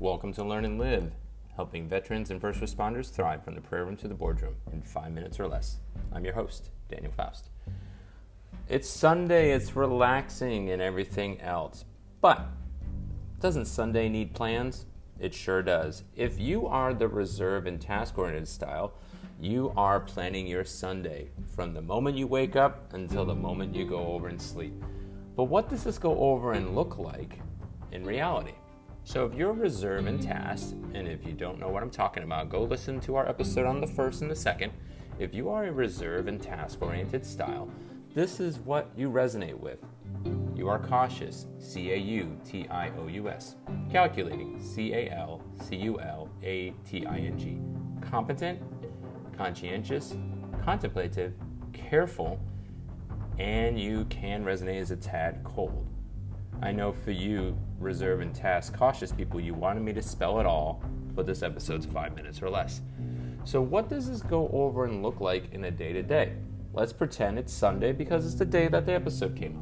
Welcome to Learn and Live, helping veterans and first responders thrive from the prayer room to the boardroom in five minutes or less. I'm your host, Daniel Faust. It's Sunday, it's relaxing and everything else. But doesn't Sunday need plans? It sure does. If you are the reserve and task oriented style, you are planning your Sunday from the moment you wake up until the moment you go over and sleep. But what does this go over and look like in reality? So, if you're reserve and task, and if you don't know what I'm talking about, go listen to our episode on the first and the second. If you are a reserve and task oriented style, this is what you resonate with. You are cautious, C A U T I O U S. Calculating, C A L C U L A T I N G. Competent, conscientious, contemplative, careful, and you can resonate as a tad cold. I know for you, reserve and task cautious people, you wanted me to spell it all, but this episode's five minutes or less. So, what does this go over and look like in a day to day? Let's pretend it's Sunday because it's the day that the episode came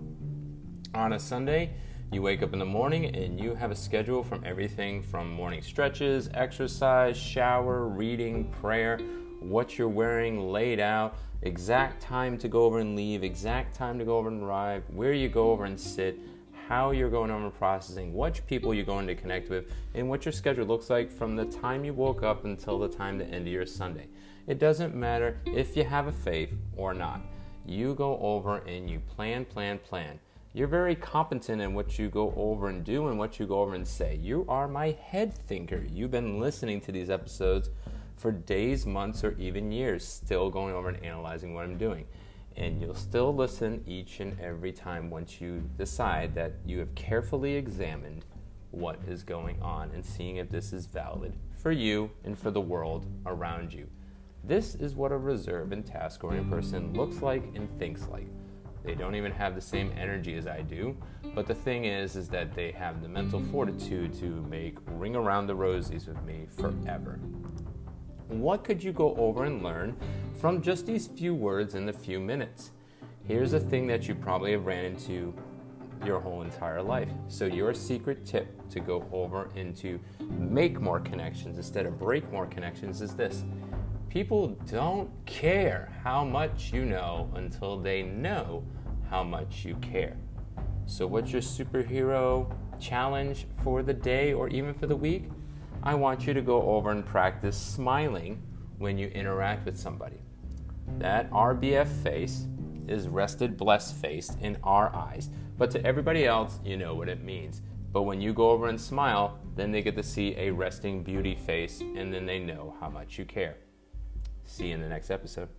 out. On a Sunday, you wake up in the morning and you have a schedule from everything from morning stretches, exercise, shower, reading, prayer, what you're wearing laid out, exact time to go over and leave, exact time to go over and arrive, where you go over and sit, how you're going over processing, which people you're going to connect with, and what your schedule looks like from the time you woke up until the time the end of your Sunday. It doesn't matter if you have a faith or not. You go over and you plan, plan, plan. You're very competent in what you go over and do and what you go over and say. You are my head thinker. You've been listening to these episodes for days, months, or even years, still going over and analyzing what I'm doing and you'll still listen each and every time once you decide that you have carefully examined what is going on and seeing if this is valid for you and for the world around you. This is what a reserve and task oriented person looks like and thinks like. They don't even have the same energy as I do, but the thing is is that they have the mental fortitude to make ring around the rosies with me forever. What could you go over and learn from just these few words in the few minutes? Here's a thing that you probably have ran into your whole entire life. So, your secret tip to go over and to make more connections instead of break more connections is this people don't care how much you know until they know how much you care. So, what's your superhero challenge for the day or even for the week? I want you to go over and practice smiling when you interact with somebody. That RBF face is rested, blessed face in our eyes. But to everybody else, you know what it means. But when you go over and smile, then they get to see a resting beauty face and then they know how much you care. See you in the next episode.